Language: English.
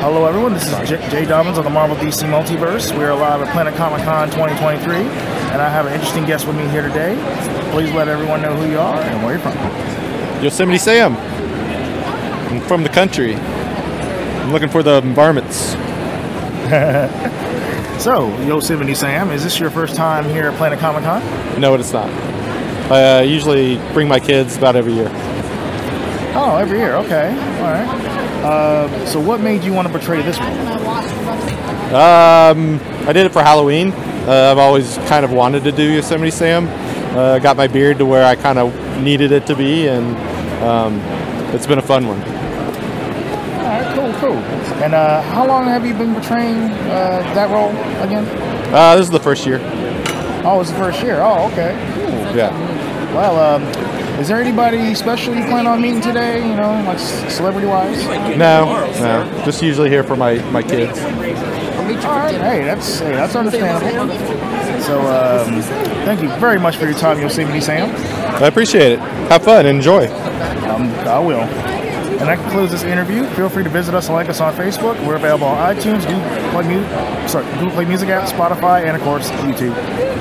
Hello, everyone. This is J- Jay Dobbins of the Marvel DC Multiverse. We're live at Planet Comicon 2023, and I have an interesting guest with me here today. Please let everyone know who you are and where you're from. Yosemite Sam. I'm from the country. I'm looking for the varmints. So, Yosemite Sam, is this your first time here at Planet Comicon? No, it's not. I uh, usually bring my kids about every year. Oh, every year. Okay. All right. Uh, so, what made you want to portray this role? Um, I did it for Halloween. Uh, I've always kind of wanted to do Yosemite Sam. Uh, got my beard to where I kind of needed it to be, and um, it's been a fun one. All right, cool, cool. And uh, how long have you been portraying uh, that role again? Uh, this is the first year. Oh, it's the first year. Oh, okay. Cool. Yeah. Well, um, is there anybody special you plan on meeting today? You know, like celebrity wise? No, no. Just usually here for my, my kids. All right. Hey, that's hey, that's understandable. So, um, thank you very much for your time, Yosemite Sam. I appreciate it. Have fun. Enjoy. Um, I will. And that concludes this interview. Feel free to visit us and like us on Facebook. We're available on iTunes, Google Play, Mu- sorry, Google Play Music app, Spotify, and of course YouTube.